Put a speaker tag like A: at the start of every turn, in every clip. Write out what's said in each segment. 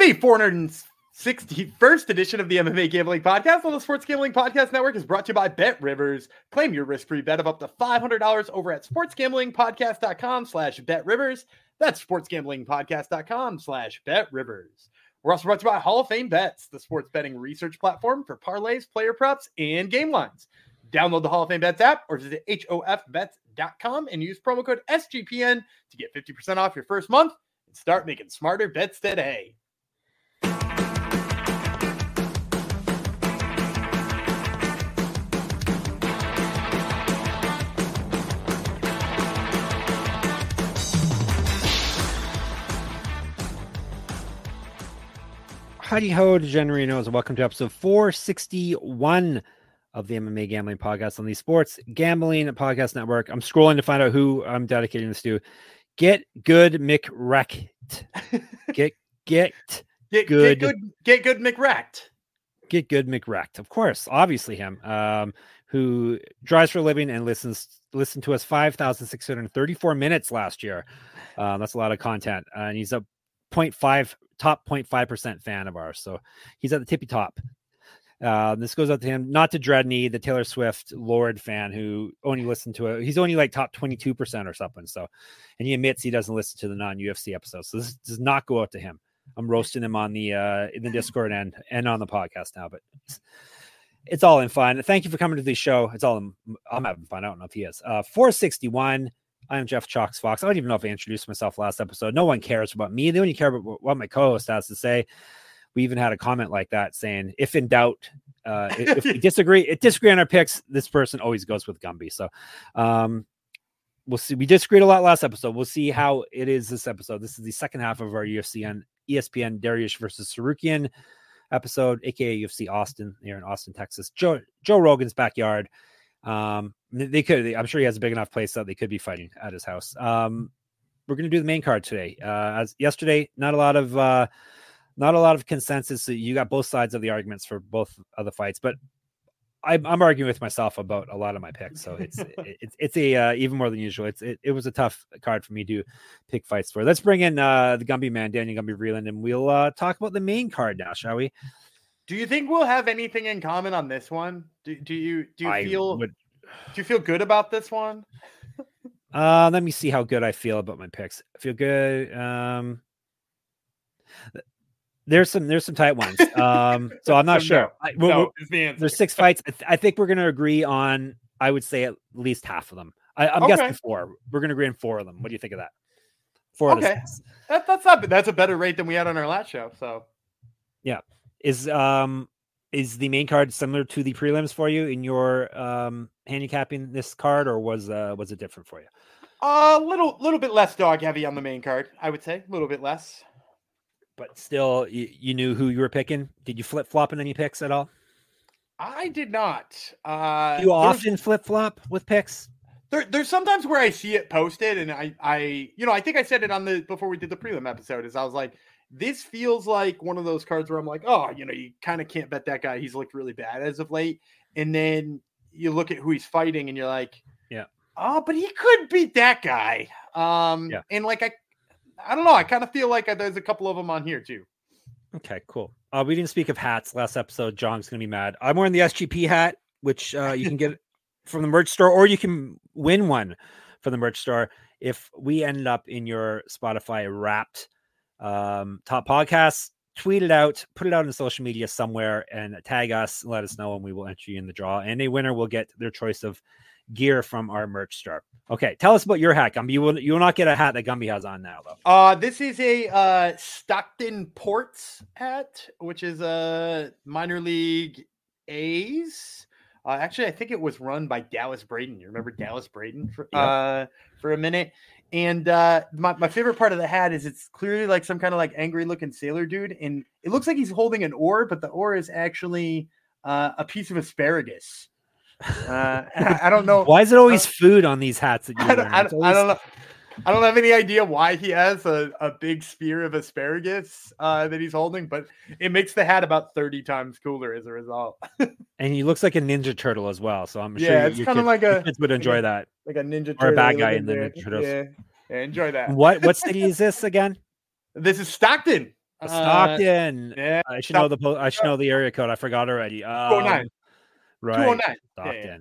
A: The 461st edition of the MMA Gambling Podcast on the Sports Gambling Podcast Network is brought to you by Bet Rivers. Claim your risk-free bet of up to $500 over at sportsgamblingpodcast.com slash betrivers. That's sportsgamblingpodcast.com slash betrivers. We're also brought to you by Hall of Fame Bets, the sports betting research platform for parlays, player props, and game lines. Download the Hall of Fame Bets app or visit hofbets.com and use promo code SGPN to get 50% off your first month and start making smarter bets today.
B: Howdy ho, DeGenerinos, and welcome to episode 461 of the MMA Gambling Podcast on the Sports Gambling Podcast Network. I'm scrolling to find out who I'm dedicating this to. Get good McRacked. Get get
A: Get
B: Good.
A: Get good, get good McRacked.
B: get good McRacked. Of course, obviously him. Um, who drives for a living and listens listened to us 5,634 minutes last year. Um, that's a lot of content. Uh, and he's a 0.5 top 0.5% fan of ours. So he's at the tippy top. Uh, this goes out to him, not to Dredney, the Taylor Swift Lord fan who only listened to it. He's only like top 22% or something. So, and he admits he doesn't listen to the non UFC episodes. So this does not go out to him. I'm roasting him on the, uh, in the Discord and, and on the podcast now, but it's, it's all in fun. Thank you for coming to the show. It's all in, I'm having fun. I don't know if he is. Uh, 461. I am Jeff Chalkx Fox. I don't even know if I introduced myself last episode. No one cares about me. They only care about what my co-host has to say. We even had a comment like that saying, "If in doubt, uh, if we disagree, if disagree on our picks, this person always goes with Gumby." So, um, we'll see. We disagreed a lot last episode. We'll see how it is this episode. This is the second half of our UFC E ESPN Dariush versus Tsarukyan episode, aka UFC Austin here in Austin, Texas. Joe Joe Rogan's backyard. Um, they could. I'm sure he has a big enough place that they could be fighting at his house. Um, we're gonna do the main card today. Uh, as yesterday, not a lot of uh, not a lot of consensus. So you got both sides of the arguments for both of the fights, but I'm, I'm arguing with myself about a lot of my picks. So it's it's it's a uh, even more than usual. It's it, it was a tough card for me to pick fights for. Let's bring in uh, the Gumby man, Daniel Gumby Vreeland, and we'll uh, talk about the main card now, shall we?
A: Do you think we'll have anything in common on this one? Do, do you do you
B: I
A: feel
B: would-
A: do you feel good about this one?
B: Uh, let me see how good I feel about my picks. I feel good. Um, there's some there's some tight ones. Um, so I'm not
A: So
B: sure.
A: no.
B: I, we'll-
A: no, is the
B: there's six fights. I, th- I think we're going to agree on. I would say at least half of them. I, I'm
A: Okay.
B: guessing four. We're going to agree on four of them. What do you think of that? Four
A: Okay. That, that's not that's a better rate than we had on our last show. So
B: Is um is the main card similar to the prelims for you in your um handicapping this card, or was uh was it different for you?
A: a little little bit less dog heavy on the main card, I would say. A little bit less.
B: But still, you, you knew who you were picking. Did you flip flop in any picks at all?
A: I did not. Uh
B: you often flip flop with picks.
A: there, there's sometimes where I see it posted, and I, I, you know, I think I said it on the before we did the prelim episode. Is I was like, this feels like one of those cards where I'm like, oh, you know, you kind of can't bet that guy. He's looked really bad as of late, and then you look at who he's fighting, and you're like,
B: Yeah.
A: oh, but he could beat that guy. Um,
B: Yeah.
A: and like I, I don't know. I kind of feel like there's a couple of them on here too.
B: Okay, cool. Uh, we didn't speak of hats last episode. John's gonna be mad. I'm wearing the SGP hat, which uh, you can get from the merch store, or you can win one from the merch store if we end up in your Spotify Wrapped um, top podcasts. Tweet it out, put it out in social media somewhere, and tag us. Let us know, and we will enter you in the draw. And a winner will get their choice of gear from our merch store. Okay, tell us about your hat, Gumby. You will you will not get a hat that Gumby has on now, though.
A: Uh, this is a uh, Stockton Ports hat, which is a minor league A's. Uh, actually, I think it was run by Dallas Braden. You remember Dallas Braden for
B: Yep.
A: uh, for a minute. And uh, my, my favorite part of the hat is it's clearly like some kind of like angry looking sailor dude, and it looks like he's holding an oar, but the oar is actually uh, a piece of asparagus. Uh, I, I don't know.
B: Why is it always food on these hats that you're
A: I don't. I, don't, I don't know. I don't have any idea why he has a, a big spear of asparagus uh, that he's holding, but it makes the hat about 30 times cooler as a result.
B: And he looks like a ninja turtle as well. So I'm sure
A: Yeah,
B: you-
A: it's
B: your
A: kinda like a-
B: kids would
A: like
B: enjoy
A: a-
B: that.
A: Like a ninja Turtle.
B: Or a bad guy in the. Ninja Turtles.
A: Yeah. yeah, enjoy that.
B: What what city is this again?
A: This is Stockton.
B: Uh, Stockton.
A: Yeah,
B: I should know the po- I should know the area code. I forgot already. Um,
A: 209.
B: Right.
A: 209. Yeah, yeah.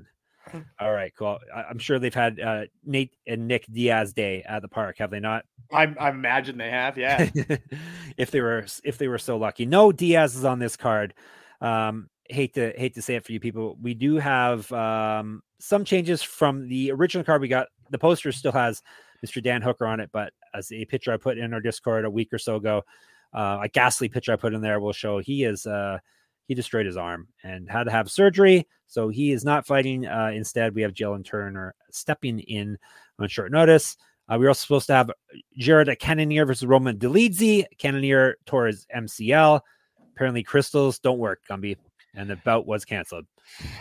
B: All right, cool. I, I'm sure they've had uh, Nate and Nick Diaz Day at the park, have they not?
A: I, I imagine they have. Yeah.
B: if they were if they were so lucky. No Diaz is on this card. Um, hate to hate to say it for you people. We do have um, some changes from the original card we got. The poster still has Mr. Dan Hooker on it, but as a picture I put in our Discord a week or so ago, uh, a ghastly picture I put in there will show he is uh, he destroyed his arm and had to have surgery. So he is not fighting. Uh, instead, we have Jalin Turner stepping in on short notice. Uh, we are also supposed to have Jared Cannonier versus Roman Dolidze. Cannonier tore his MCL. Apparently, crystals don't work, Gumby, and the bout was canceled.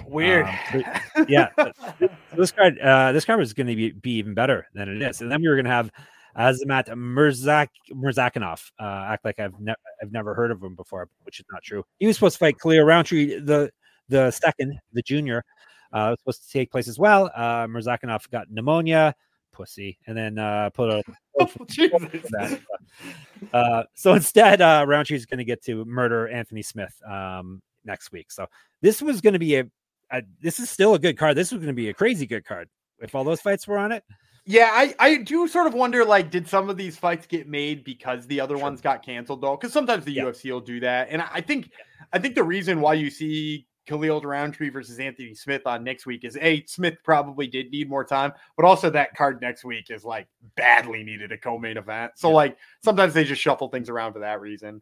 A: Weird.
B: Um, yeah, this card, uh, this card was going to be, be even better than it is. And then we were going to have Azamat Mirzak Murzakanov. Uh, act like I've never I've never heard of him before, which is not true. He was supposed to fight Khalil Rountree, the the second, the junior. Uh, was supposed to take place as well. Uh, got pneumonia, pussy, and then uh, put a
A: Oh.
B: Uh, so instead, uh, Rountree is going to get to murder Anthony Smith um, next week. So this was going to be a, a, this is still a good card. This was going to be a crazy good card if all those fights were on it.
A: Yeah, I, I do sort of wonder like, did some of these fights get made because the other
B: Sure.
A: ones got canceled though? Because sometimes the
B: Yeah.
A: UFC will do that. And I think I think the reason why you see Khalil Rountree versus Anthony Smith on next week is a Smith probably did need more time, but also that card next week is like badly needed a co-main event. So
B: Yeah.
A: like sometimes they just shuffle things around for that reason.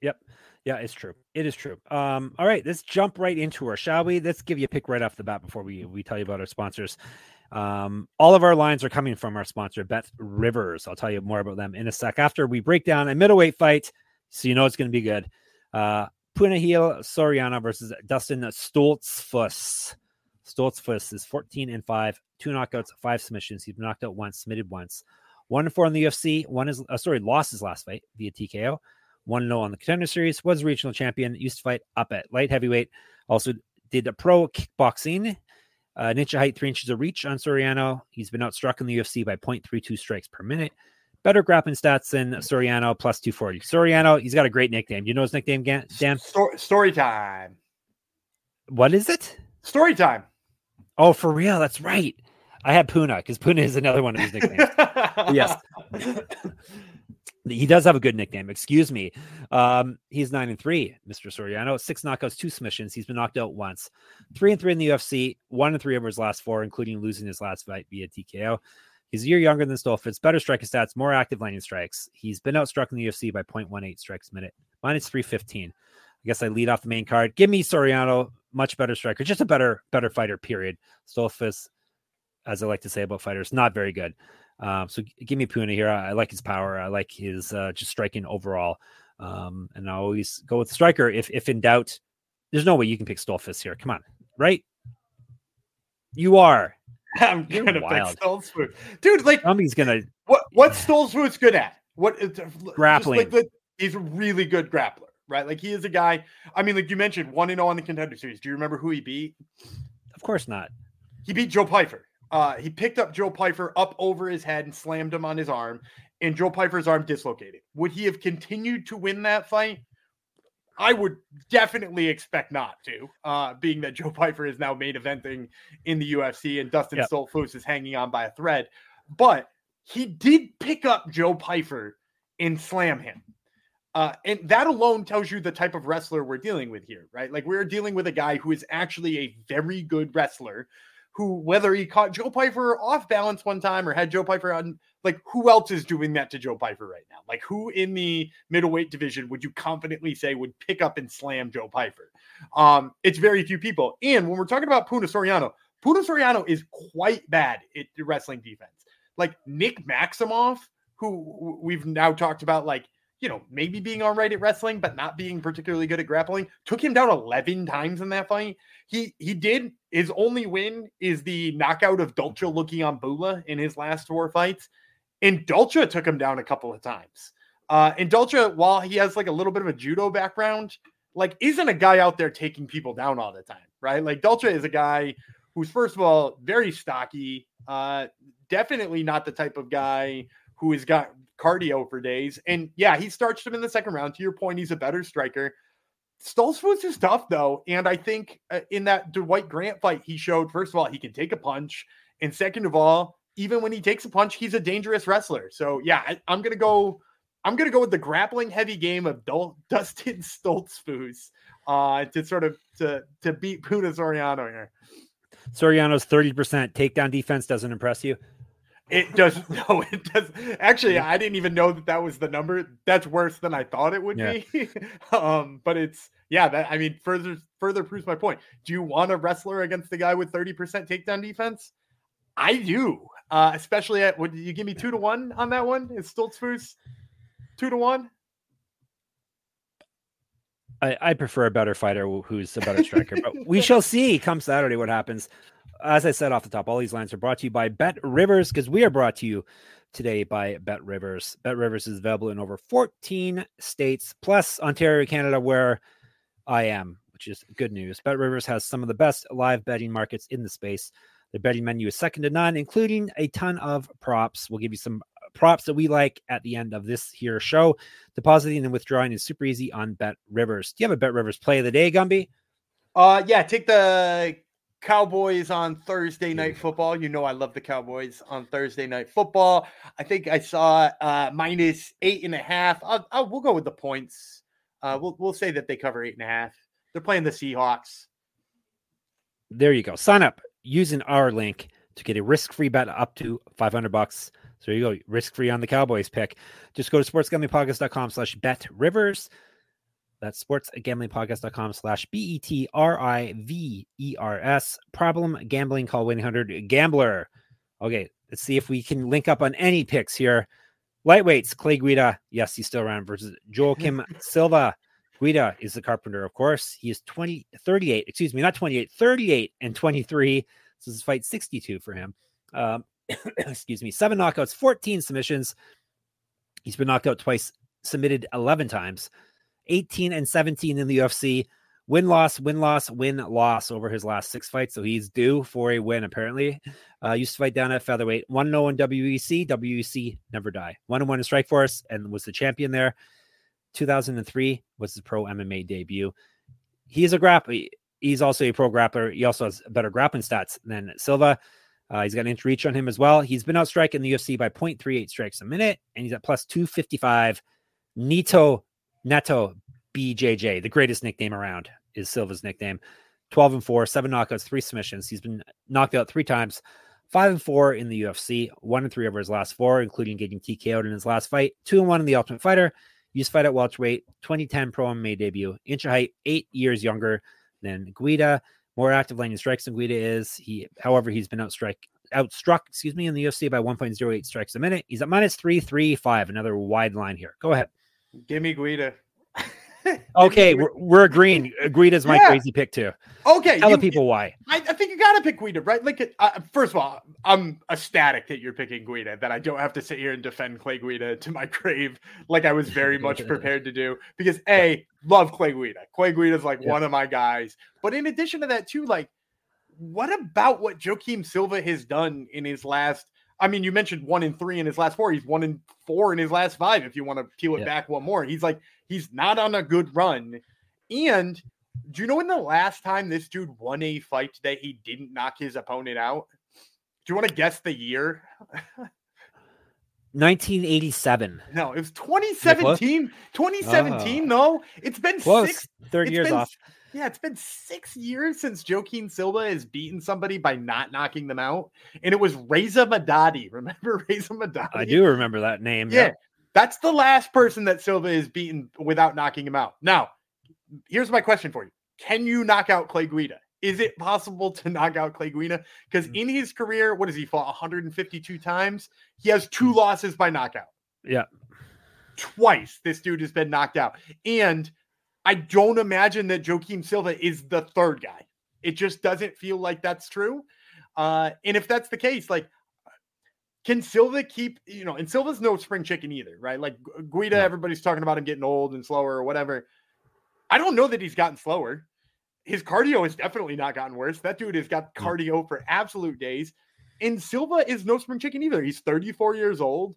A: Yep.
B: Yeah, it's true. It is true. Um, all right, let's jump right into her, shall we? Let's give you a pick right off the bat before we we tell you about our sponsors. Um, all of our lines are coming from our sponsor, Bet Rivers. I'll tell you more about them in a sec after we break down a middleweight fight, so you know it's going to be good. Uh, Punahele Soriano versus Dustin Stoltzfus. Stoltzfus is 14 and 5, two knockouts, five submissions. He's knocked out once, submitted once. One and four in the UFC. One is uh, sorry, lost his last fight via TKO. One 0 on the contender series. Was regional champion. Used to fight up at light heavyweight. Also did a pro kickboxing. Uh, an inch of height, three inches of reach on Soriano. He's been outstruck in the UFC by 0.32 strikes per minute. Better grappling stats than Soriano, plus 240. Soriano, he's got a great nickname. Do you know his nickname, Dan?
A: Story, story time.
B: What is it?
A: Story time.
B: Oh, for real. That's right. I had Puna because Puna is another one of his nicknames. yes. he does have a good nickname. Excuse me. Um, he's nine and three, Mr. Soriano. Six knockouts, two submissions. He's been knocked out once. Three and three in the UFC. One and three over his last four, including losing his last fight via TKO. He's a year younger than Stoltzfus. Better striking stats, more active landing strikes. He's been outstruck in the UFC by 0.18 strikes a minute. Minus 315. I guess I lead off the main card. Give me Soriano, much better striker, just a better, better fighter, period. Stoltzfus, as I like to say about fighters, not very good. Um, so give me Puna here. I, I like his power. I like his uh, just striking overall. Um, and I always go with the striker if if in doubt. There's no way you can pick Stoltzfus here. Come on, right? You are.
A: I'm
B: You're
A: gonna
B: wild.
A: pick Stoltzfus. Dude, like
B: Somebody's gonna
A: what what Stoltzfus good at? What it's uh,
B: Grappling.
A: Like, the- he's a really good grappler, right? Like he is a guy. I mean, like you mentioned, one and zero on the contender series. Do you remember who he beat?
B: Of course not.
A: He beat Joe Pyfer. Uh, he picked up Joe Pyfer up over his head and slammed him on his arm, and Joe Pyfer's arm dislocated. Would he have continued to win that fight? I would definitely expect not to, uh, being that Joe Pyfer is now main eventing in the UFC and Dustin
B: Yep.
A: Stoltzfus is hanging on by a thread. But he did pick up Joe Pyfer and slam him. Uh, and that alone tells you the type of wrestler we're dealing with here, right? Like we're dealing with a guy who is actually a very good wrestler who, whether he caught Joe Pyfer off balance one time or had Joe Pyfer on, like who else is doing that to Joe Pyfer right now? Like who in the middleweight division would you confidently say would pick up and slam Joe Pyfer? Um, it's very few people. And when we're talking about Puna Soriano, Puna Soriano is quite bad at wrestling defense. Like Nick Maximov, who we've now talked about, like you know, maybe being all right at wrestling, but not being particularly good at grappling. Took him down 11 times in that fight. He he did. His only win is the knockout of on Bula in his last four fights. And Dulce took him down a couple of times. Uh, and Dulce, while he has like a little bit of a judo background, like isn't a guy out there taking people down all the time, right? Like Dulce is a guy who's first of all very stocky, uh, definitely not the type of guy who has got cardio for days. And yeah, he starched him in the second round. To your point, he's a better striker. Stoltzfus is tough though, and I think uh, in that Dwight Grant fight, he showed first of all he can take a punch, and second of all, even when he takes a punch, he's a dangerous wrestler. So yeah, I, am gonna go. I'm gonna go with the grappling heavy game of Dul- Dustin Stoltzfus uh, to sort of to to beat Puna Soriano here.
B: Soriano's 30% takedown defense doesn't impress you.
A: It does no, it does. Actually, I didn't even know that that was the number. That's worse than I thought it would yeah. be. um, but it's yeah. That I mean, further further proves my point. Do you want a wrestler against the guy with thirty percent takedown defense? I do. Uh, especially at would you give me two to one on that one? Is Stoltzfus two to one?
B: I, I prefer a better fighter who's a better striker, but we shall see come Saturday what happens as I said off the top, all these lines are brought to you by Bet Rivers because we are brought to you today by Bet Rivers. Bet Rivers is available in over 14 states plus Ontario, Canada, where I am, which is good news. Bet Rivers has some of the best live betting markets in the space. The betting menu is second to none, including a ton of props. We'll give you some props that we like at the end of this here show. Depositing and withdrawing is super easy on Bet Rivers. Do you have a Bet Rivers play of the day, Gumby?
A: Uh, yeah, take the Cowboys on Thursday night football. You know I love the Cowboys on Thursday night football. I think I saw uh, minus eight and a half. I'll, I'll, we'll go with the points. Uh, we'll we'll say that they cover eight and a half. They're playing the Seahawks.
B: There you go. Sign up using our link to get a risk-free bet up to 500 bucks. So there you go, risk-free on the Cowboys pick. Just go to sportsgamblingpodcast.com slash bet rivers. That's sportsgamblingpodcast.com slash B E T R I V E R S. Problem gambling, call 1 800 Gambler. Okay, let's see if we can link up on any picks here. Lightweights, Clay Guida. Yes, he's still around versus Joaquim Silva. Guida is the carpenter, of course. He is 20, 38, excuse me, not 28, 38 and 23. This is fight 62 for him. Um, excuse me, seven knockouts, 14 submissions. He's been knocked out twice, submitted 11 times. 18 and 17 in the UFC. Win loss, win loss, win loss over his last six fights. So he's due for a win, apparently. Uh, used to fight down at featherweight. 1 0 in WEC. WEC never die. 1 1 in Strikeforce and was the champion there. 2003 was his pro MMA debut. He's a grappler. He's also a pro grappler. He also has better grappling stats than Silva. Uh, he's got an inch reach on him as well. He's been outstriking the UFC by 0.38 strikes a minute, and he's at plus 255. Nito Neto BJJ, the greatest nickname around, is Silva's nickname. 12 and 4, seven knockouts, three submissions. He's been knocked out three times, five and four in the UFC, one and three over his last four, including getting TKO'd in his last fight, two and one in the Ultimate Fighter. Used fight at welterweight, 2010 pro MMA debut, inch of height, eight years younger than Guida. More active landing strikes than Guida is. He, however, he's been outstrike outstruck, excuse me, in the UFC by 1.08 strikes a minute. He's at minus three, three, five. Another wide line here. Go ahead.
A: Give me Guida.
B: okay, we're, we're agreeing. Guida's my yeah. crazy pick too.
A: Okay,
B: tell you, the people why.
A: I, I, think you got to pick Guida, right? Like, uh, first of all, I'm ecstatic that you're picking Guida. That I don't have to sit here and defend Clay Guida to my grave, like I was very much prepared to do. Because a love Clay Guida. Clay Guida is like yeah. one of my guys. But in addition to that, too, like, what about what Joaquim Silva has done in his last I mean, you mentioned one in three in his last four. He's one in four in his last five. If you want to peel it yeah. back one more, he's like he's not on a good run. And do you know when the last time this dude won a fight that he didn't knock his opponent out? Do you want to guess the year?
B: 1987.
A: No, it was 2017. 2017. Uh, no, it's been
B: close.
A: six.
B: 30 years
A: been,
B: off.
A: Yeah, it's been six years since Joaquin Silva has beaten somebody by not knocking them out. And it was Reza Madadi. Remember Reza Madadi?
B: I do remember that name.
A: Yeah. Yep. That's the last person that Silva is beaten without knocking him out. Now, here's my question for you. Can you knock out Clay Guida? Is it possible to knock out Clay Guida? Because mm. in his career, what has he fought 152 times? He has two mm. losses by knockout.
B: Yeah.
A: Twice this dude has been knocked out. And I don't imagine that Joaquim Silva is the third guy. It just doesn't feel like that's true. Uh, and if that's the case, like, can Silva keep, you know, and Silva's no spring chicken either, right? Like Guida, no. everybody's talking about him getting old and slower or whatever. I don't know that he's gotten slower. His cardio has definitely not gotten worse. That dude has got cardio for absolute days. And Silva is no spring chicken either. He's 34 years old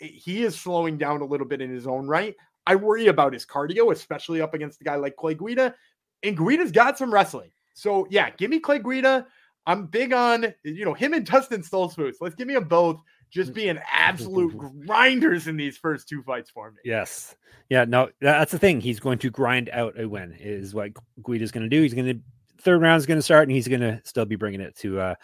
A: he is slowing down a little bit in his own right. I worry about his cardio, especially up against a guy like Clay Guida. And Guida's got some wrestling. So yeah, give me Clay Guida. I'm big on you know him and Dustin Stoltzfus. Let's give me them both just being absolute grinders in these first two fights for me.
B: Yes. Yeah, no, that's the thing. He's going to grind out a win, is what Guida's going to do. He's going to, third round is going to start, and he's going to still be bringing it to, uh,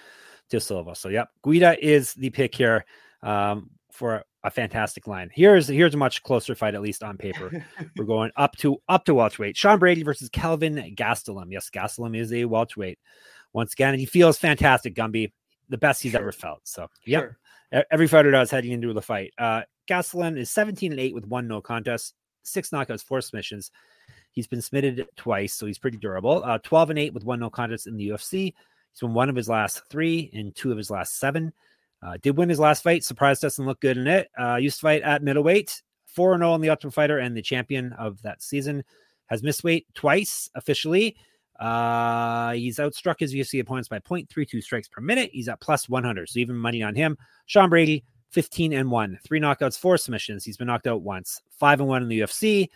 B: to Silva. So, yep, Guida is the pick here um, for a fantastic line. Here's here's a much closer fight, at least on paper. We're going up to up to welterweight. Sean Brady versus Kelvin Gastelum. Yes, Gastelum is a welterweight. Once again, he feels fantastic, Gumby. The best he's sure. ever felt. So, yep. Sure every fighter does heading into the fight. Uh, is 17 and 8 with one no contest, six knockouts, four submissions. He's been submitted twice, so he's pretty durable. Uh, 12 and 8 with one no contest in the UFC. He's won one of his last three and two of his last seven. Uh, did win his last fight, surprised us and looked good in it. Uh, used to fight at middleweight, 4 0 on the Ultimate Fighter and the champion of that season. Has missed weight twice officially. Uh, he's outstruck his UFC opponents by 0.32 strikes per minute. He's at plus 100, so even money on him. Sean Brady, 15 and 1, three knockouts, four submissions. He's been knocked out once, 5 and 1 in the UFC.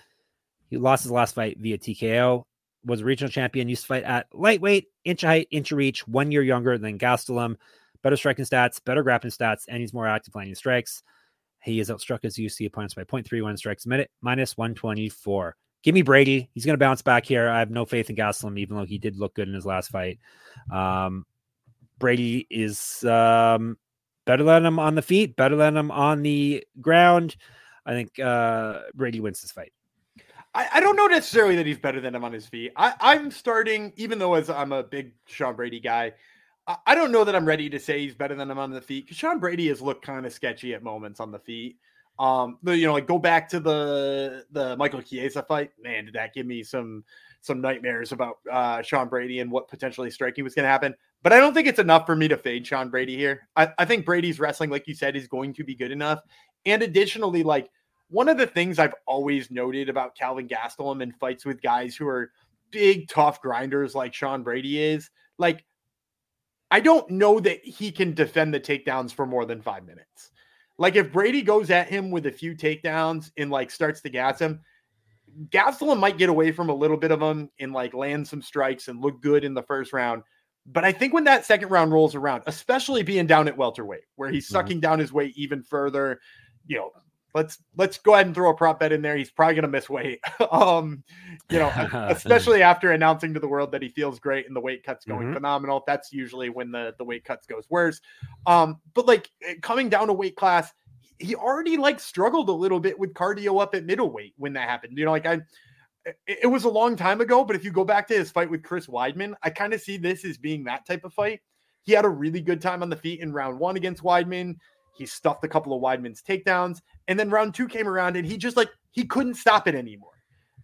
B: He lost his last fight via TKO. Was a regional champion, used to fight at lightweight, inch height, inch reach, one year younger than Gastelum. Better striking stats, better grappling stats, and he's more active landing strikes. He has outstruck his UFC opponents by 0.31 strikes a minute, minus 124 give me Brady. He's going to bounce back here. I have no faith in Gastelum, even though he did look good in his last fight. Um, Brady is um, better than him on the feet, better than him on the ground. I think uh, Brady wins this fight.
A: I, I, don't know necessarily that he's better than him on his feet. I, am starting, even though as I'm a big Sean Brady guy, I, I, don't know that I'm ready to say he's better than him on the feet because Sean Brady has looked kind of sketchy at moments on the feet. Um, the, you know, like go back to the the Michael Chiesa fight. Man, did that give me some some nightmares about uh, Sean Brady and what potentially striking was going to happen. But I don't think it's enough for me to fade Sean Brady here. I, I think Brady's wrestling, like you said, is going to be good enough. And additionally, like one of the things I've always noted about Kelvin Gastelum in fights with guys who are big, tough grinders like Sean Brady is, like, I don't know that he can defend the takedowns for more than five minutes. Like if Brady goes at him with a few takedowns and like starts to gas him, Gastelum might get away from a little bit of them and like land some strikes and look good in the first round. But I think when that second round rolls around, especially being down at welterweight, where he's mm-hmm. sucking down his weight even further, you know, let's let's go ahead and throw a prop bet in there. He's probably going to miss weight. um, you know, especially after announcing to the world that he feels great and the weight cuts going mm-hmm. phenomenal. That's usually when the the weight cuts goes worse. Um, but like eh, coming down a weight class, he already like struggled a little bit with cardio up at middleweight when that happened. You know, like I it was a long time ago, but if you go back to his fight with Chris Weidman, I kind of see this as being that type of fight. He had a really good time on the feet in round one against Weidman. He stuffed a couple of Weidman's takedowns. And then round two came around and he just like he couldn't stop it anymore.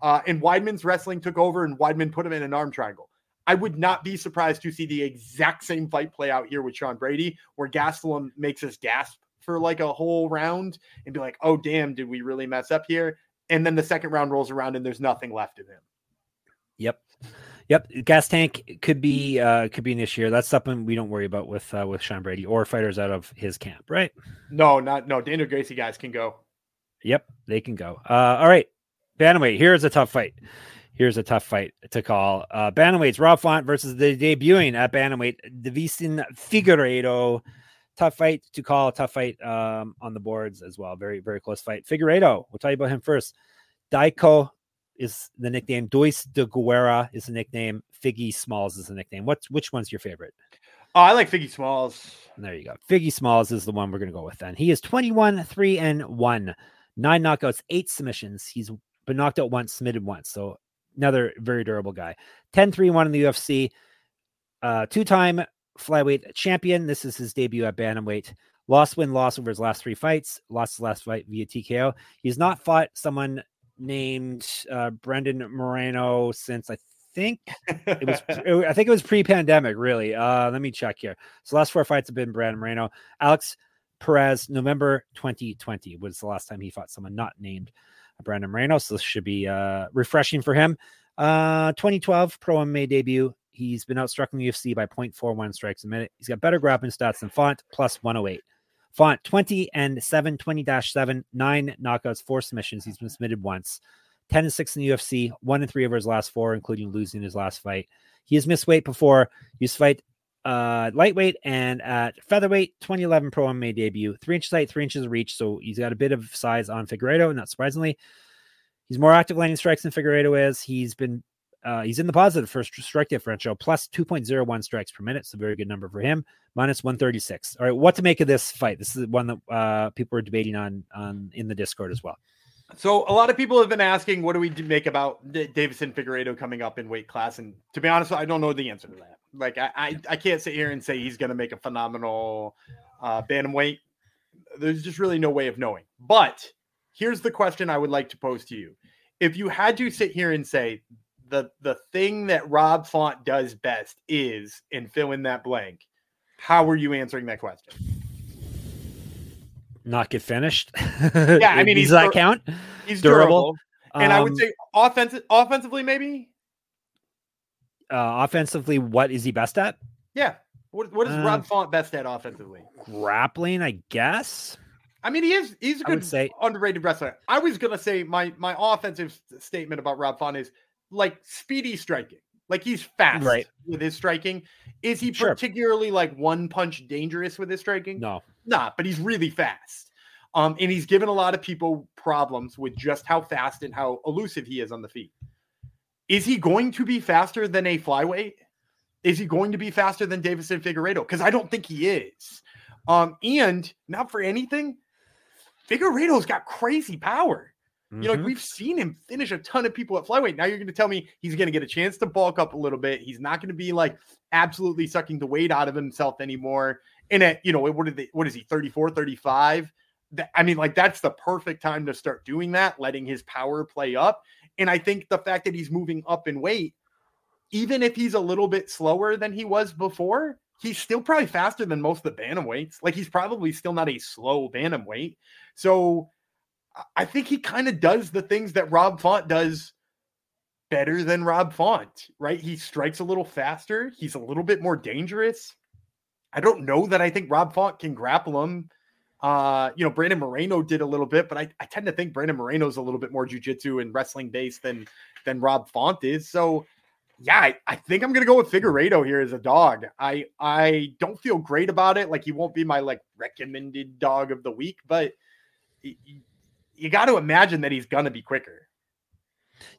A: Uh, and Weidman's wrestling took over and Weidman put him in an arm triangle. I would not be surprised to see the exact same fight play out here with Sean Brady, where Gastelum makes us gasp for like a whole round and be like, oh, damn, did we really mess up here? And then the second round rolls around and there's nothing left of him.
B: Yep. Yep, gas tank could be uh could be an issue. That's something we don't worry about with uh, with Sean Brady or fighters out of his camp, right?
A: No, not no. Daniel Gracie guys can go.
B: Yep, they can go. Uh, all right, bantamweight. Here's a tough fight. Here's a tough fight to call. Uh, bantamweights Rob Font versus the debuting at bantamweight Deiveson Figueiredo. Tough fight to call. Tough fight um, on the boards as well. Very very close fight. Figueiredo. We'll tell you about him first. Daiko is the nickname. Deus da Guerra is the nickname. Figgy Smalls is the nickname. What's which one's your favorite?
A: Oh, I like Figgy Smalls.
B: There you go. Figgy Smalls is the one we're going to go with then. He is 21, 3 and 1. Nine knockouts, eight submissions. He's been knocked out once, submitted once. So another very durable guy. 10 3 1 in the UFC. Uh, two time flyweight champion. This is his debut at Bantamweight. Lost win loss over his last three fights. Lost his last fight via TKO. He's not fought someone named uh, Brandon Moreno since I think it was I think it was pre-pandemic, really. Uh, let me check here. So last four fights have been Brandon Moreno. Alex Perez, November 2020 was the last time he fought someone not named Brandon Moreno. So this should be uh, refreshing for him. Uh, 2012 Pro MMA debut. He's been outstruck in the UFC by 0.41 strikes a minute. He's got better grappling stats than Font, plus 108. Font 20 and 7, 20 7, nine knockouts, four submissions. He's been submitted once. 10 and 6 in the UFC, one and three over his last four, including losing his last fight. He has missed weight before. He fight uh, lightweight and at featherweight, 2011 Pro MMA debut, three inches height, three inches of reach. So he's got a bit of size on Figueiredo, not surprisingly. He's more active landing strikes than Figueiredo is. He's been uh, he's in the positive for strike differential, plus 2.01 strikes per minute. A very good number for him. Minus 136. All right, what to make of this fight? This is one that uh, people are debating on on in the Discord as well.
A: So a lot of people have been asking, what do we make about D- Deiveson Figueiredo coming up in weight class? And to be honest, I don't know the answer to that. Like I, I, I can't sit here and say he's going to make a phenomenal uh, bantamweight. There's just really no way of knowing. But here's the question I would like to pose to you: If you had to sit here and say the the thing that Rob Font does best is, and fill in that blank, how are you answering that question?
B: not get finished.
A: Yeah, I mean,
B: does
A: he's
B: that
A: dur-
B: count?
A: He's
B: Durable.
A: durable, and I would
B: Um,
A: say offensive, offensively, maybe.
B: uh, offensively, what is he best at?
A: Yeah. What, what is
B: Uh,
A: Rob Font best at offensively?
B: Grappling, I guess.
A: I mean, he is he's a good
B: say-
A: underrated wrestler. I was gonna say my my offensive statement about Rob Font is like speedy striking. Like he's fast
B: Right.
A: with his striking. Is he
B: Sure.
A: particularly like one punch dangerous with his striking?
B: No,
A: Nah, but he's really fast. Um, and he's given a lot of people problems with just how fast and how elusive he is on the feet. Is he going to be faster than a flyweight? Is he going to be faster than Deiveson Figueiredo? Because I don't think he is. Um, and not for anything, Figueiredo's got crazy power. You know, like
B: Mhm.
A: we've seen him finish a ton of people at flyweight. Now you're going to tell me he's going to get a chance to bulk up a little bit. He's not going to be like absolutely sucking the weight out of himself anymore. And at, you know, what did they, what is he, 34, 35? I mean, like that's the perfect time to start doing that, letting his power play up. And I think the fact that he's moving up in weight, even if he's a little bit slower than he was before, he's still probably faster than most of the bantamweights. Like he's probably still not a slow bantamweight. So I- think he kind of does the things that Rob Font does better than Rob Font, right? He strikes a little faster. He's a little bit more dangerous. I don't know that I think Rob Font can grapple him. Uh, you know, Brandon Moreno did a little bit, but I, I tend to think Brandon Moreno's a little bit more jujitsu and wrestling based than than Rob Font is. So yeah, I, I think I'm gonna go with Figueiredo here as a dog. I I don't feel great about it. Like he won't be my like recommended dog of the week, but you got to imagine that he's gonna be quicker.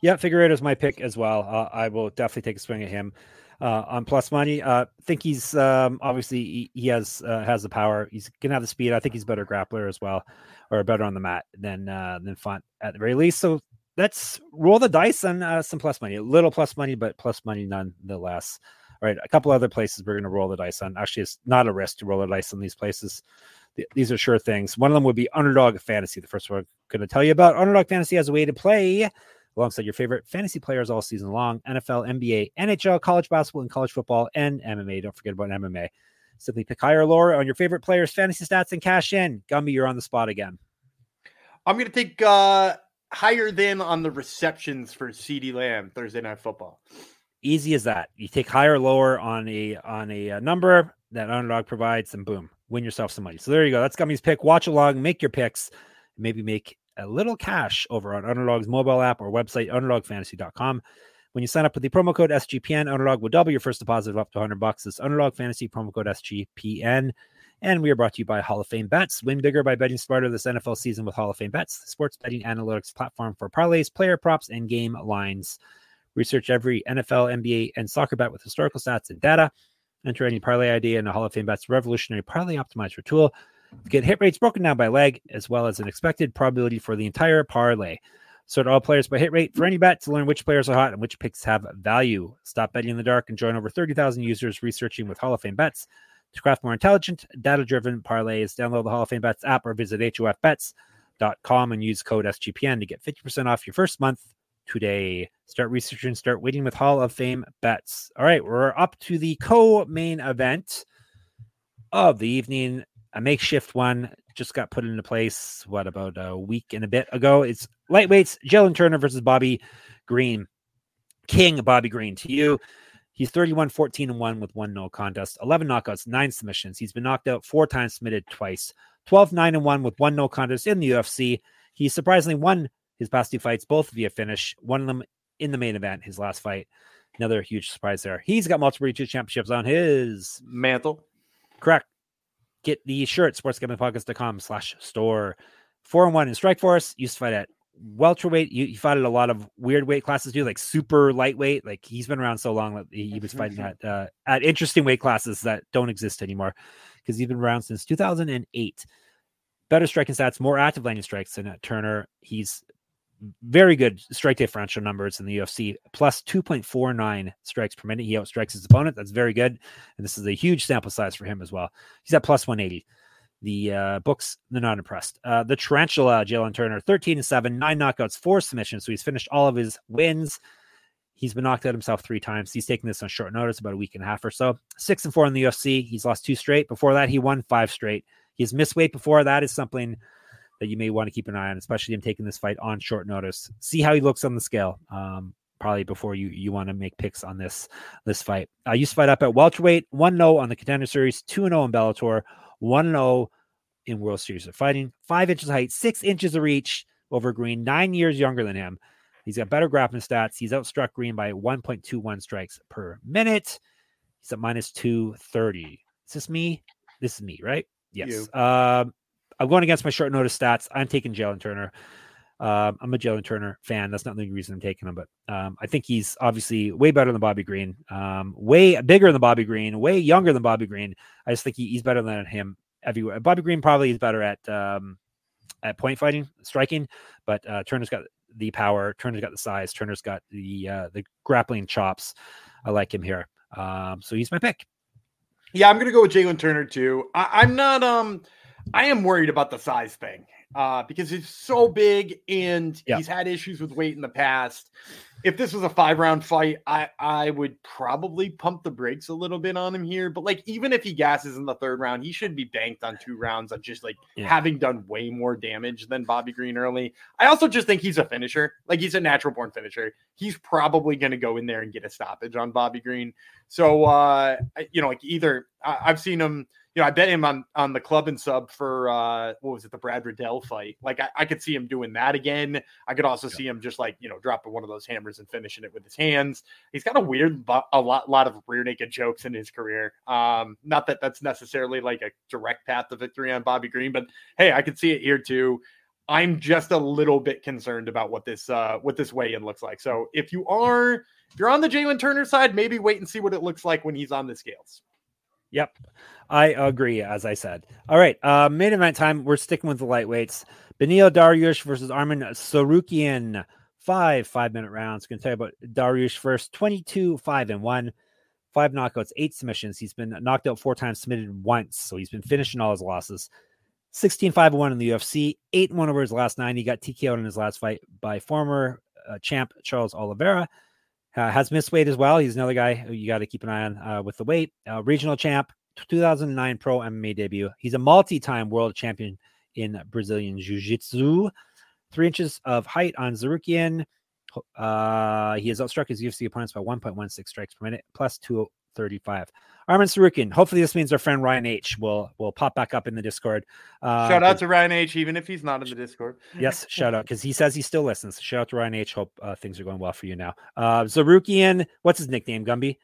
B: Yeah, Figueiredo's my pick as well. Uh, I will definitely take a swing at him uh, on plus money. Uh, think he's um, obviously he, he has uh, has the power. He's gonna have the speed. I think he's better grappler as well, or better on the mat than uh, than Font at the very least. So let's roll the dice on uh, some plus money. A little plus money, but plus money nonetheless. All right, a couple other places we're gonna roll the dice on. Actually, it's not a risk to roll the dice on these places. Th- These are sure things. One of them would be Underdog Fantasy. The first one I'm going to tell you about Underdog Fantasy as a way to play alongside your favorite fantasy players all season long NFL, NBA, NHL, college basketball, and college football, and MMA. Don't forget about MMA. Simply pick higher or lower on your favorite players' fantasy stats and cash in. Gumby, you're on the spot again.
A: I'm gonna take uh higher than on the receptions for CeeDee Lamb Thursday night football.
B: Easy as that. You take higher or lower on a on a, uh, number that underdog provides, and boom, win yourself some money. So there you go. That's Gumby's pick. Watch along, make your picks, maybe make a little cash over on Underdog's mobile app or website, underdogfantasy.com. When you sign up with the promo code SGPN, Underdog will double your first deposit of up to 100 bucks. It's Underdog Fantasy promo code SGPN. And we are brought to you by Hall of Fame Bets. Win bigger by betting smarter this NFL season with Hall of Fame Bets, the sports betting analytics platform for parlays, player props, and game lines. Research every NFL, NBA, and soccer bet with historical stats and data. Enter any parlay idea in the Hall of Fame Bets revolutionary parlay optimizer tool. Get hit rates broken down by leg, as well as an expected probability for the entire parlay. Sort all players by hit rate for any bet to learn which players are hot and which picks have value. Stop betting in the dark and join over 30,000 users researching with Hall of Fame Bets. To craft more intelligent, data driven parlays, download the Hall of Fame Bets app or visit HOFBets.com and use code SGPN to get 50% off your first month today. Start researching, start waiting with Hall of Fame Bets. All right, we're up to the co main event of the evening. A makeshift one just got put into place, what, about a week and a bit ago? It's lightweights, Jalin Turner versus Bobby Green. King Bobby Green to you. He's 31 14 and 1 with one no contest, 11 knockouts, nine submissions. He's been knocked out four times, submitted twice. 12 9 and 1 with one no contest in the UFC. He surprisingly won his past two fights, both via finish, one of them in the main event, his last fight. Another huge surprise there. He's got multiple region championships on his
A: mantle.
B: Correct. Get the shirt, sportsgamblingpodcast.com slash store. Four and one in Strikeforce. Used to fight at welterweight. You, you fought at a lot of weird weight classes too, like super lightweight. Like he's been around so long that he, he was fighting at uh, at interesting weight classes that don't exist anymore because he's been around since 2008. Better striking stats, more active landing strikes than uh, Turner. He's very good strike differential numbers in the UFC, plus 2.49 strikes per minute. He outstrikes his opponent. That's very good. And this is a huge sample size for him as well. He's at plus 180. The uh, books, they're not impressed. Uh, the Tarantula, Jalin Turner, 13 and 7, nine knockouts, four submissions. So he's finished all of his wins. He's been knocked out himself three times. He's taking this on short notice, about a week and a half or so. Six and four in the UFC. He's lost two straight. Before that, he won five straight. He's missed weight before. That is something that you may want to keep an eye on, especially him taking this fight on short notice. See how he looks on the scale. Um, probably before you you want to make picks on this this fight. I uh, used to fight up at welterweight, one 0 on the contender series, two and zero in Bellator, one 0 in World Series of Fighting. Five inches height, six inches of reach over Green, nine years younger than him. He's got better grappling stats. He's outstruck Green by 1.21 strikes per minute. He's at minus 230. Is this me? This is me, right? Yes. Um, I'm going against my short notice stats. I'm taking Jalin Turner. Um, I'm a Jalin Turner fan. That's not the reason I'm taking him, but um, I think he's obviously way better than Bobby Green, um, way bigger than Bobby Green, way younger than Bobby Green. I just think he, he's better than him everywhere. Bobby Green probably is better at um, at point fighting, striking, but uh, Turner's got the power. Turner's got the size. Turner's got the uh, the grappling chops. I like him here. Um, so he's my pick.
A: Yeah, I'm gonna go with Jalin Turner too. I, I'm not um I am worried about the size thing uh, because he's so big and yeah. he's had issues with weight in the past. If this was a five round fight, I I would probably pump the brakes a little bit on him here. But like even if he gasses in the third round, he should be banked on two rounds of just like yeah. having done way more damage than Bobby Green early. I also just think he's a finisher. Like he's a natural born finisher. He's probably going to go in there and get a stoppage on Bobby Green. So uh, you know, like either I, I've seen him you know, I bet him on on the club and sub for uh what was it, the Brad Riddell fight. Like I, I could see him doing that again. I could also yeah. see him just like, you know, dropping one of those hammers and finishing it with his hands. He's got a weird a lot lot of rear naked chokes in his career. Um, not that that's necessarily like a direct path to victory on Bobby Green, but hey, I could see it here too. I'm just a little bit concerned about what this uh what this weigh-in looks like. So if you are if you're on the Jalin Turner side, maybe wait and see what it looks like when he's on the scales.
B: Yep. I agree, as I said. All right. Uh, main event time. We're sticking with the lightweights. Beneil Dariush versus Arman Tsarukyan. Five five minute rounds. Going to tell you about Dariush first. 22, 5 and 1. Five knockouts, eight submissions. He's been knocked out four times, submitted once. So he's been finishing all his losses. 16 5 1 in the UFC, 8 1 over his last nine. He got TKO'd in his last fight by former uh, champ Charles Oliveira. Uh, has missed weight as well. He's another guy you got to keep an eye on uh, with the weight. Uh, regional champ, 2009 pro MMA debut. He's a multi-time world champion in Brazilian Jiu-Jitsu. Three inches of height on Tsarukyan. Uh, he has outstruck his UFC opponents by 1.16 strikes per minute, plus 235. Arman Tsarukyan. Hopefully, this means our friend Ryan H will will pop back up in the Discord.
A: Uh, shout out to Ryan H, even if he's not in the Discord.
B: yes, shout out because he says he still listens. Shout out to Ryan H. Hope uh, things are going well for you now. Uh, Tsarukyan, what's his nickname? Gumby.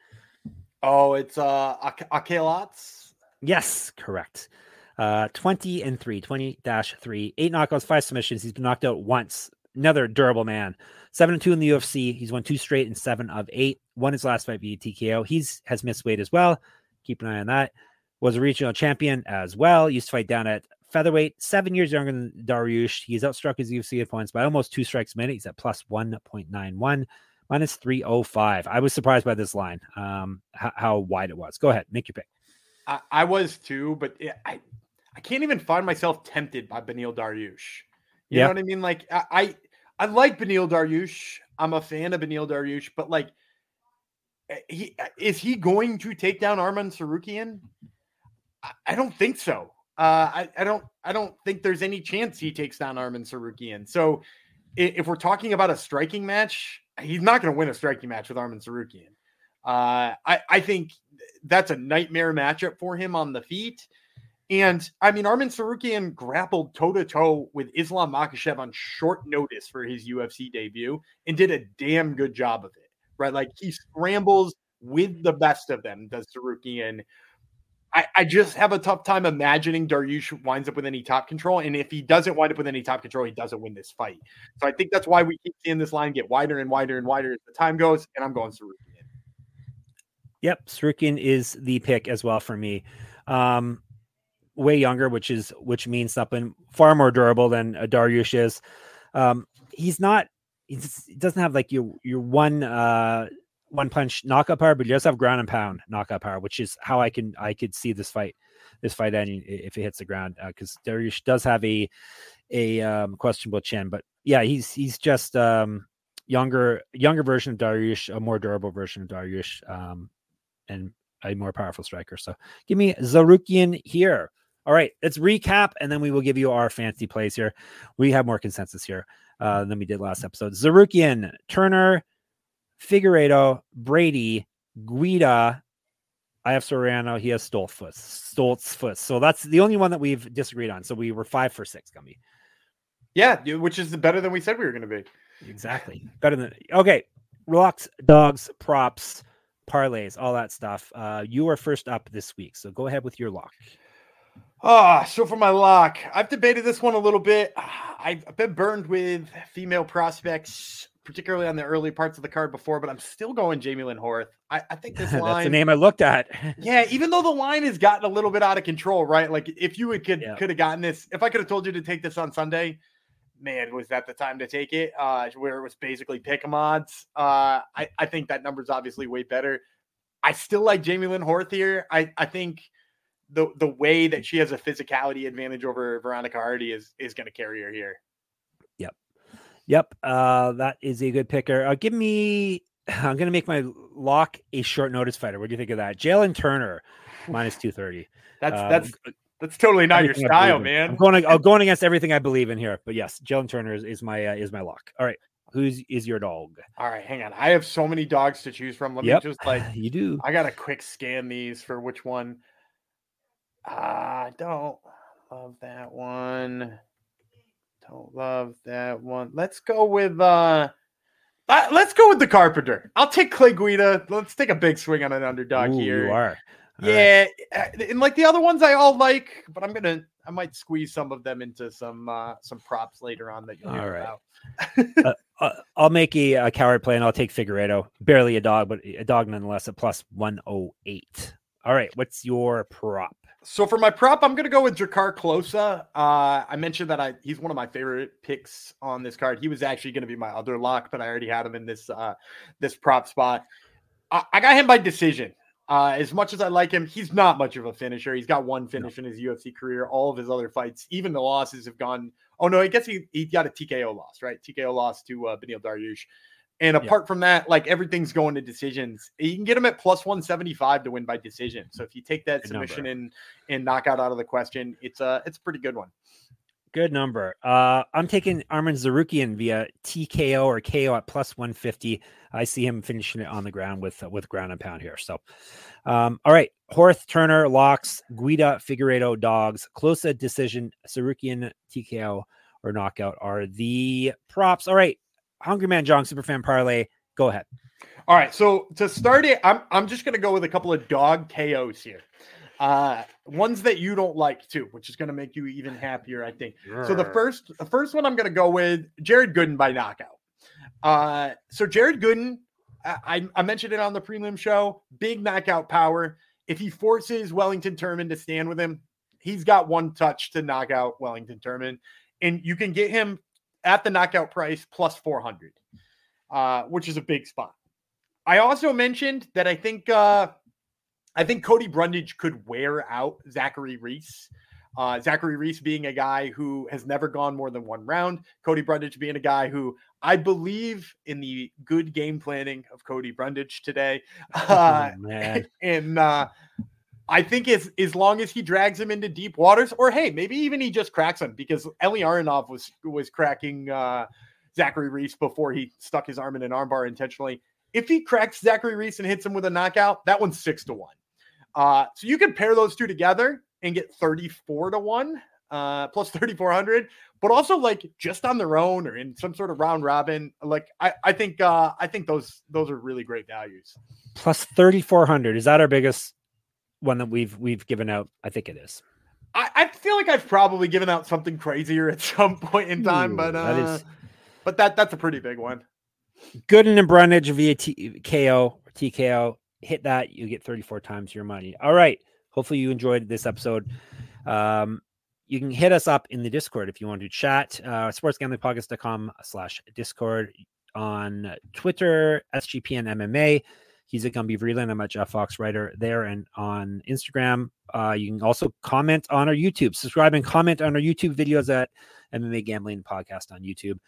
A: Oh, it's uh Akelats.
B: Yes, correct. Uh, 20 and 3, 20 dash 3, eight knockouts, five submissions. He's been knocked out once. Another durable man. Seven and two in the UFC. He's won two straight and seven of eight. Won his last fight via TKO. He's has missed weight as well. Keep an eye on that. Was a regional champion as well. Used to fight down at featherweight. Seven years younger than Dariush. He's outstruck his UFC opponents by almost two strikes a minute. He's at plus 1.91, minus 305. I was surprised by this line, um, how, how wide it was. Go ahead, make your pick.
A: I, I was too, but it, I I can't even find myself tempted by Beneil Dariush. You know what I mean? Like I, I, like Beneil Dariush. I'm a fan of Beneil Dariush, but like eh, he eh, is he going to take down Arman Tsarukyan? I, I don't think so. Uh, I, I don't I don't think there's any chance he takes down Arman Tsarukyan. So if, we're talking about a striking match, he's not going to win a striking match with Arman Tsarukyan. Uh, I, I think that's a nightmare matchup for him on the feet. And I mean, Arman Tsarukyan grappled toe to toe with Islam Makhachev on short notice for his UFC debut and did a damn good job of it, right? Like he scrambles with the best of them, does Tsarukyan. I, I just have a tough time imagining Dariush winds up with any top control. And if he doesn't wind up with any top control, he doesn't win this fight. So I think that's why we keep seeing this line get wider and wider and wider as the time goes. And I'm going Tsarukyan.
B: Yep, Tsarukyan is the pick as well for me. Um, way younger, which is which means something far more durable than a Dariush is. Um, he's not. he doesn't have like your your one uh one punch knockout power, but he does have ground and pound knockout power, which is how I can I could see this fight this fight ending if it hits the ground because uh, does have a a um, questionable chin, but yeah, he's he's just um younger younger version of Dariush, a more durable version of Dariush, um, and a more powerful striker. So give me Tsarukyan here. All right, let's recap and then we will give you our fancy plays here. We have more consensus here uh, than we did last episode. Tsarukyan, Turner, Figueiredo, Brady, Guida. I have Soriano. He has Stoltzfus. Stoltzfus. So that's the only one that we've disagreed on. So we were five for six, Gumby.
A: Yeah, which is better than we said we were going to be.
B: Exactly. Better than okay. Locks, dogs, props, parlays, all that stuff. Uh, you are first up this week. So go ahead with your lock.
A: Ah, oh, so for my lock, I've debated this one a little bit. I've been burned with female prospects, particularly on the early parts of the card before, but I'm still going Jamey-Lyn Horth. I, I think this line
B: That's the name I looked at.
A: yeah, even though the line has gotten a little bit out of control, right? Like if you could yeah. could have gotten this, if I could have told you to take this on Sunday, man, was that the time to take it? Uh, where it was basically pick 'em odds. Uh, I, I think that number's obviously way better. I still like Jamey-Lyn Horth here. I, I think the the way that she has a physicality advantage over Veronica Hardy is is going to carry her here.
B: Yep, yep. Uh, that is a good picker. Uh, give me. I'm going to make my lock a short notice fighter. What do you think of that? Jalin Turner minus two thirty.
A: That's um, that's that's totally not your style, man.
B: I'm going I'm going against everything I believe in here. But yes, Jalin Turner is, is my uh, is my lock. All right. Who's is your dog?
A: All right, hang on. I have so many dogs to choose from. Let yep, me just like
B: you do.
A: I got to quick scan these for which one. I don't love that one. Don't love that one. Let's go with uh, let's go with the Carpenter. I'll take Clay Guida. Let's take a big swing on an underdog
B: Ooh,
A: here.
B: You are.
A: All yeah, right. Uh, and like the other ones I all like, but I'm gonna I might squeeze some of them into some uh some props later on that you'll hear about.
B: uh, uh, I'll make a, a, coward play and I'll take Figueiredo. Barely a dog, but a dog nonetheless. A plus one oh eight. All right, what's your prop?
A: So for my prop, I'm going to go with Drakkar Klose. Uh, I mentioned that I he's one of my favorite picks on this card. He was actually going to be my other lock, but I already had him in this uh, this prop spot. I, I got him by decision. Uh, as much as I like him, he's not much of a finisher. He's got one finish no. in his UFC career. All of his other fights, even the losses, have gone. Oh no, I guess he he got a TKO loss, right? TKO loss to uh, Beneil Dariush. And apart yeah. from that, like everything's going to decisions. You can get them at plus 175 to win by decision. So if you take that good submission and and knockout out of the question, it's a it's a pretty good one.
B: Good number. Uh, I'm taking Arman Tsarukyan via TKO or KO at plus 150. I see him finishing it on the ground with uh, with ground and pound here. So, um, all right. Horth, Turner, locks, Guida, Figueiredo, dogs, Klose decision, Tsarukyan, TKO or knockout are the props. All right. Hungry Man Jong Superfan Parlay. Go ahead.
A: All right. So to start it, I'm I'm just gonna go with a couple of dog KOs here. Uh ones that you don't like too, which is gonna make you even happier, I think. So the first the first one I'm gonna go with Jared Gooden by knockout. Uh so Jared Gooden, I, I mentioned it on the prelim show, big knockout power. If he forces Wellington Turman to stand with him, he's got one touch to knock out Wellington Turman. And you can get him at the knockout price plus 400, uh, which is a big spot. I also mentioned that I think uh, I think Cody Brundage could wear out Zachary Reese. Uh, Zachary Reese being a guy who has never gone more than one round. Cody Brundage being a guy who I believe in the good game planning of Cody Brundage today. Uh, oh, and uh, I think as as long as he drags him into deep waters, or hey, maybe even he just cracks him because Eli Aronov was was cracking uh, Zachary Reese before he stuck his arm in an armbar intentionally. If he cracks Zachary Reese and hits him with a knockout, that one's six to one. Uh, so you can pair those two together, and get 34 to 1 uh plus 3400 but also like just on their own or in some sort of round robin like i i think uh i think those those are really great values
B: Plus 3,400. Is that our biggest one that we've we've given out? I think it is.
A: i i feel like i've probably given out something crazier at some point in time
B: Ooh,
A: but uh
B: that is
A: but that that's a pretty big one
B: Gooden and Brundage via T- KO or TKO. Hit that, you get 34 times your money. All right. Hopefully you enjoyed this episode. Um, you can hit us up in the Discord if you want to chat. Uh, sportsgamblingpodcast.com slash Discord on Twitter, SGPN MMA. He's at Gumby Vreeland. I'm at Jeff Fox Writer there and on Instagram. Uh, you can also comment on our YouTube. Subscribe and comment on our YouTube videos at MMA Gambling Podcast on YouTube.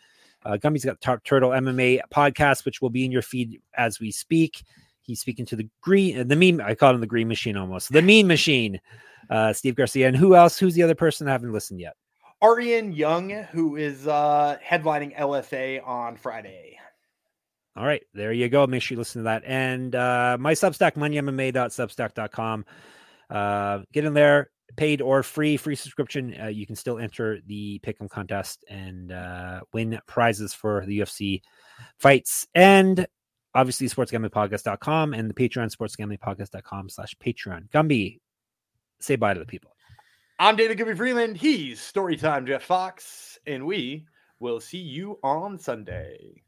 B: Uh, Gumby's got Tar- Turtle MMA podcast, which will be in your feed as we speak. He's speaking to the green, the meme. I call him the green machine almost. The mean machine, uh, Steve Garcia. And who else? Who's the other person I haven't listened yet?
A: arian young who is uh headlining lfa on friday
B: All right, there you go. Make sure you listen to that. And uh, my Substack, moneymma.substack.com. Uh, get in there, paid or free, free subscription. Uh, you can still enter the pick'em contest and uh, win prizes for the UFC fights. And obviously, sportsgamblingpodcast.com and the Patreon, sportsgamblingpodcast.com slash Patreon. Gumby, say bye to the people.
A: i'm David Gumby Vreeland he's storytime jeff fox and we will see you on sunday